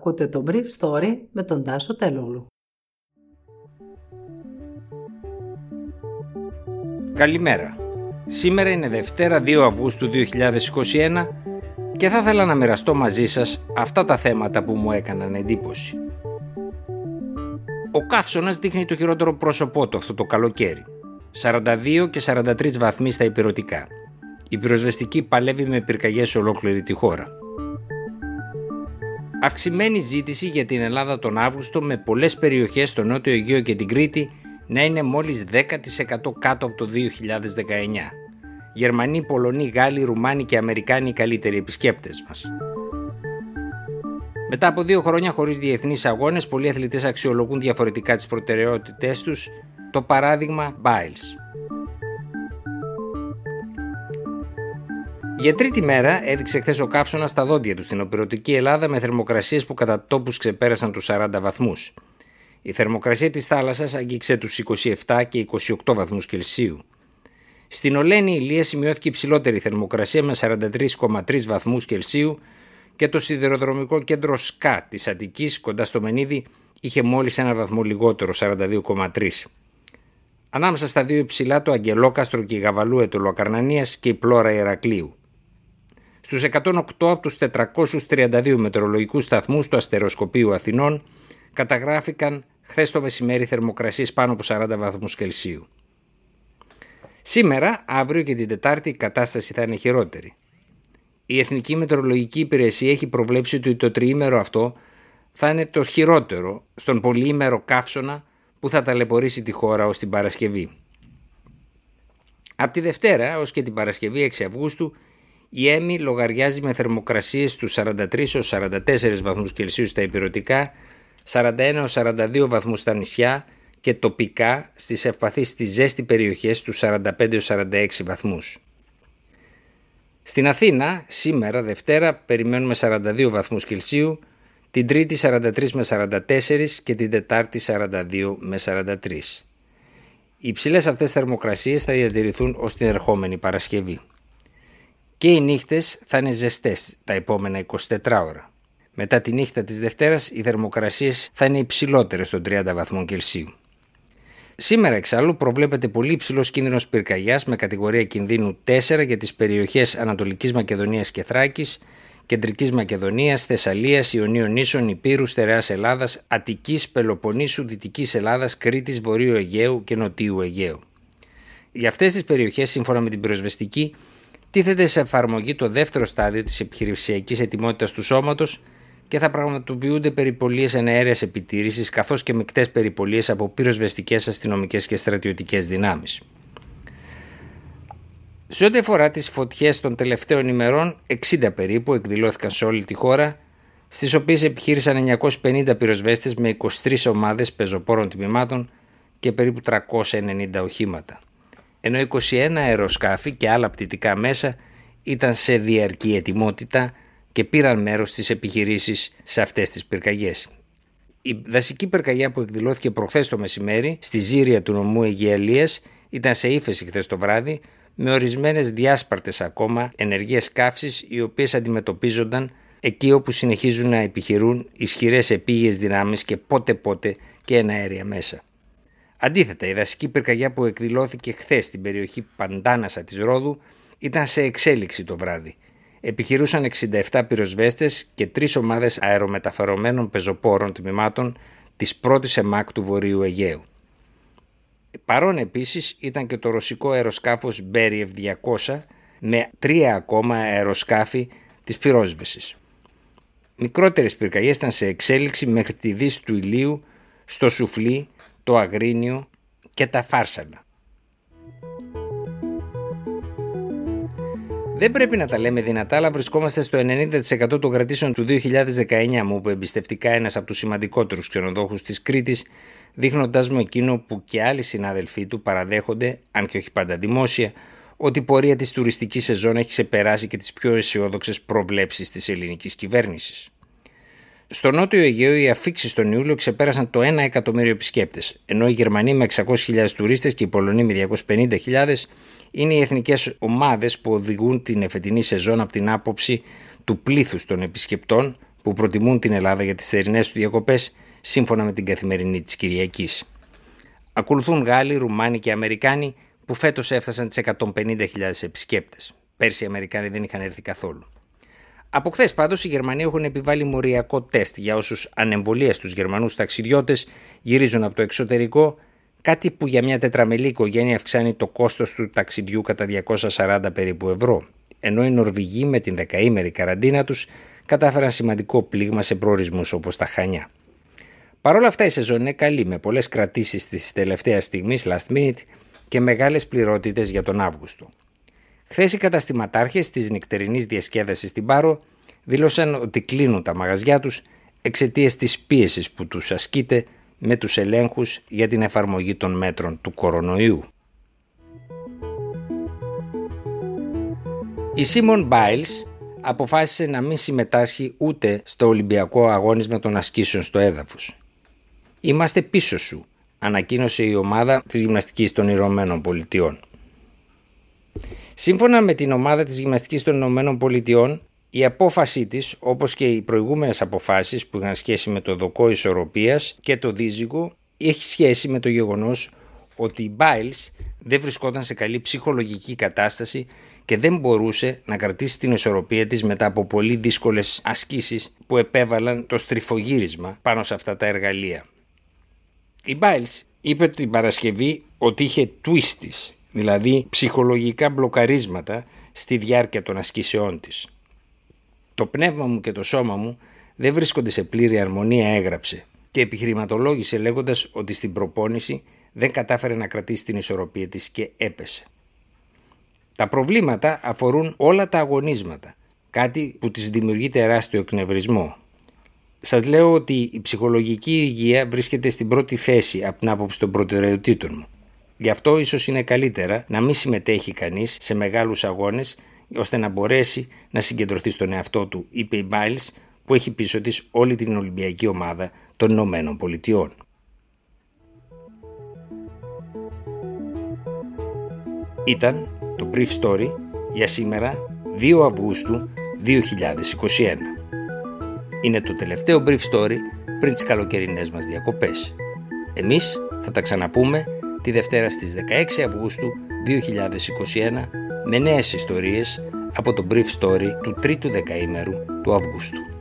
Ακούτε το Brief Story με τον Τάσο Τελούλου. Καλημέρα. Σήμερα είναι Δευτέρα 2 Αυγούστου 2021 και θα ήθελα να μοιραστώ μαζί σας αυτά τα θέματα που μου έκαναν εντύπωση. Ο καύσωνας δείχνει το χειρότερο πρόσωπό του αυτό το καλοκαίρι. 42 και 43 βαθμοί στα υπηρετικά. Η πυροσβεστική παλεύει με πυρκαγιές σε ολόκληρη τη χώρα. Αυξημένη ζήτηση για την Ελλάδα τον Αύγουστο με πολλές περιοχές στο Νότιο Αιγαίο και την Κρήτη να είναι μόλις 10% κάτω από το 2019. Γερμανοί, Πολωνοί, Γάλλοι, Ρουμάνοι και Αμερικάνοι οι καλύτεροι επισκέπτες μας. Μετά από δύο χρόνια χωρίς διεθνείς αγώνες, πολλοί αθλητές αξιολογούν διαφορετικά τις προτεραιότητές τους, το παράδειγμα Biles. Για τρίτη μέρα έδειξε χθες ο καύσωνας στα δόντια του στην οπερωτική Ελλάδα με θερμοκρασίες που κατά τόπους ξεπέρασαν τους 40 βαθμούς. Η θερμοκρασία της θάλασσας αγγίξε τους 27 και 28 βαθμούς Κελσίου. Στην Ολένη Ηλία σημειώθηκε υψηλότερη θερμοκρασία με 43,3 βαθμούς Κελσίου και το σιδηροδρομικό κέντρο ΣΚΑ της Αττικής κοντά στο Μενίδη είχε μόλις ένα βαθμό λιγότερο, 42,3. Ανάμεσα στα δύο υψηλά το Αγγελόκαστρο και η Γαβαλού Ετωλοκαρνανίας και η Πλώρα Ηρακλείου. Στους 108 από τους 432 μετεωρολογικούς σταθμούς του αστεροσκοπείου Αθηνών καταγράφηκαν χθες το μεσημέρι θερμοκρασίες πάνω από 40 βαθμούς Κελσίου. Σήμερα, αύριο και την Τετάρτη η κατάσταση θα είναι χειρότερη. Η Εθνική Μετεωρολογική Υπηρεσία έχει προβλέψει ότι το τριήμερο αυτό θα είναι το χειρότερο στον πολυήμερο καύσωνα που θα ταλαιπωρήσει τη χώρα ως την Παρασκευή. Από τη Δευτέρα ως και την Παρασκευή 6 Αυγούστου η ΕΜΗ λογαριάζει με θερμοκρασίες του 43 44 βαθμούς Κελσίου στα υπηρετικά, 41-42 βαθμούς στα νησιά και τοπικά στις ευπαθείς στη ζέστη περιοχές του 45-46 βαθμούς. Στην Αθήνα, σήμερα Δευτέρα, περιμένουμε 42 βαθμούς Κελσίου, την Τρίτη 43 με 44 και την Τετάρτη 42 με 43. Οι υψηλές αυτές θερμοκρασίες θα διατηρηθούν ως την ερχόμενη Παρασκευή και οι νύχτες θα είναι ζεστές τα επόμενα 24 ώρα. Μετά τη νύχτα της Δευτέρας οι θερμοκρασίες θα είναι υψηλότερες των 30 βαθμών Κελσίου. Σήμερα εξάλλου προβλέπεται πολύ υψηλός κίνδυνος πυρκαγιάς με κατηγορία κινδύνου 4 για τις περιοχές Ανατολικής Μακεδονίας και Θράκης, Κεντρικής Μακεδονίας, Θεσσαλίας, Ιωνίων Νήσων, Υπήρου, Στερεάς Ελλάδας, Αττικής, Πελοποννήσου, Δυτικής Ελλάδας, Κρήτης, Βορείου Αιγαίου και Νοτίου Αιγαίου. Για αυτές τις περιοχές, σύμφωνα με την πυροσβεστική, τίθεται σε εφαρμογή το δεύτερο στάδιο της επιχειρησιακής ετοιμότητας του σώματος και θα πραγματοποιούνται περιπολίες εναέρειας επιτήρησης καθώς και μεικτές περιπολίες από πυροσβεστικές αστυνομικές και στρατιωτικές δυνάμεις. Σε ό,τι αφορά τις φωτιές των τελευταίων ημερών, 60 περίπου εκδηλώθηκαν σε όλη τη χώρα, στις οποίες επιχείρησαν 950 πυροσβέστες με 23 ομάδες πεζοπόρων τμήματων και περίπου 390 οχήματα ενώ 21 αεροσκάφη και άλλα πτυτικά μέσα ήταν σε διαρκή ετοιμότητα και πήραν μέρος στις επιχειρήσεις σε αυτές τις πυρκαγιές. Η δασική πυρκαγιά που εκδηλώθηκε προχθές το μεσημέρι στη ζήρια του νομού Αιγιαλίας ήταν σε ύφεση χθες το βράδυ με ορισμένες διάσπαρτες ακόμα ενεργές καύσεις οι οποίες αντιμετωπίζονταν εκεί όπου συνεχίζουν να επιχειρούν ισχυρές επίγειες δυνάμεις και πότε πότε και ένα αέρια μέσα. Αντίθετα, η δασική πυρκαγιά που εκδηλώθηκε χθες στην περιοχή Παντάνασα της Ρόδου ήταν σε εξέλιξη το βράδυ. Επιχειρούσαν 67 πυροσβέστες και τρεις ομάδες αερομεταφερομένων πεζοπόρων τμήματων της πρώτης ΕΜΑΚ του Βορείου Αιγαίου. Παρόν επίσης ήταν και το ρωσικό αεροσκάφος Μπέριευ 200 με τρία ακόμα αεροσκάφη της πυρόσβεσης. Μικρότερες πυρκαγιές ήταν σε εξέλιξη μέχρι τη δύση του ηλίου στο Σουφλί το Αγρίνιο και τα Φάρσαλα. Δεν πρέπει να τα λέμε δυνατά, αλλά βρισκόμαστε στο 90% των κρατήσεων του 2019 μου, που εμπιστευτικά ένας από τους σημαντικότερους ξενοδόχους της Κρήτης, δείχνοντάς μου εκείνο που και άλλοι συνάδελφοί του παραδέχονται, αν και όχι πάντα δημόσια, ότι η πορεία της τουριστικής σεζόν έχει ξεπεράσει και τις πιο αισιόδοξες προβλέψεις της ελληνικής κυβέρνησης. Στο Νότιο Αιγαίο οι αφήξεις τον Ιούλιο ξεπέρασαν το 1 εκατομμύριο επισκέπτες, ενώ οι Γερμανοί με 600.000 τουρίστες και οι Πολωνοί με 250.000 είναι οι εθνικές ομάδες που οδηγούν την εφετινή σεζόν από την άποψη του πλήθους των επισκεπτών, που προτιμούν την Ελλάδα για τις θερινές του διακοπές σύμφωνα με την καθημερινή της Κυριακής. Ακολουθούν Γάλλοι, Ρουμάνοι και Αμερικάνοι που φέτος έφτασαν τις 150.000 επισκέπτες. Πέρσι οι Αμερικάνοι δεν είχαν έρθει καθόλου. Από χθες πάντως οι Γερμανοί έχουν επιβάλει μοριακό τεστ για όσους ανεμβολία στου Γερμανούς ταξιδιώτες γυρίζουν από το εξωτερικό, κάτι που για μια τετραμελή οικογένεια αυξάνει το κόστος του ταξιδιού κατά 240 περίπου ευρώ. Ενώ οι Νορβηγοί με την δεκαήμερη καραντίνα τους κατάφεραν σημαντικό πλήγμα σε προορισμούς όπως τα Χανιά. Παρ' όλα αυτά η σεζόν είναι καλή με πολλές κρατήσεις της τελευταίας στιγμής last minute και μεγάλες πληρότητες για τον Αύγουστο. Χθες οι καταστηματάρχες της νυχτερινής διασκέδασης στην Πάρο δήλωσαν ότι κλείνουν τα μαγαζιά τους εξαιτίας της πίεσης που τους ασκείται με τους ελέγχους για την εφαρμογή των μέτρων του κορονοϊού. Η Σίμον Μπάιλς αποφάσισε να μην συμμετάσχει ούτε στο Ολυμπιακό Αγώνισμα των Ασκήσεων στο έδαφος. «Είμαστε πίσω σου», ανακοίνωσε η ομάδα της γυμναστικής των Ηνωμένων Πολιτειών. Σύμφωνα με την ομάδα της γυμναστικής των Ηνωμένων Πολιτειών, η απόφασή της, όπως και οι προηγούμενες αποφάσεις που είχαν σχέση με το δοκό ισορροπίας και το δίζυγο, έχει σχέση με το γεγονός ότι η Biles δεν βρισκόταν σε καλή ψυχολογική κατάσταση και δεν μπορούσε να κρατήσει την ισορροπία της μετά από πολύ δύσκολες ασκήσεις που επέβαλαν το στριφογύρισμα πάνω σε αυτά τα εργαλεία. Η Biles είπε την Παρασκευή ότι είχε twists, δηλαδή ψυχολογικά μπλοκαρίσματα στη διάρκεια των ασκήσεών της. Το πνεύμα μου και το σώμα μου δεν βρίσκονται σε πλήρη αρμονία έγραψε και επιχειρηματολόγησε λέγοντας ότι στην προπόνηση δεν κατάφερε να κρατήσει την ισορροπία της και έπεσε. Τα προβλήματα αφορούν όλα τα αγωνίσματα, κάτι που της δημιουργεί τεράστιο εκνευρισμό. Σας λέω ότι η ψυχολογική υγεία βρίσκεται στην πρώτη θέση από την άποψη των προτεραιοτήτων μου. Γι' αυτό ίσως είναι καλύτερα να μην συμμετέχει κανείς σε μεγάλους αγώνες ώστε να μπορέσει να συγκεντρωθεί στον εαυτό του, είπε η Μπάιλς που έχει πίσω της όλη την Ολυμπιακή ομάδα των Ηνωμένων Πολιτειών. Ήταν το Brief Story για σήμερα 2 Αυγούστου 2021. Είναι το τελευταίο Brief Story πριν τις καλοκαιρινές μας διακοπές. Εμείς θα τα ξαναπούμε τη Δευτέρα στις 16 Αυγούστου 2021 με νέες ιστορίες από το Brief Story του τρίτου δεκαήμερου του Αυγούστου.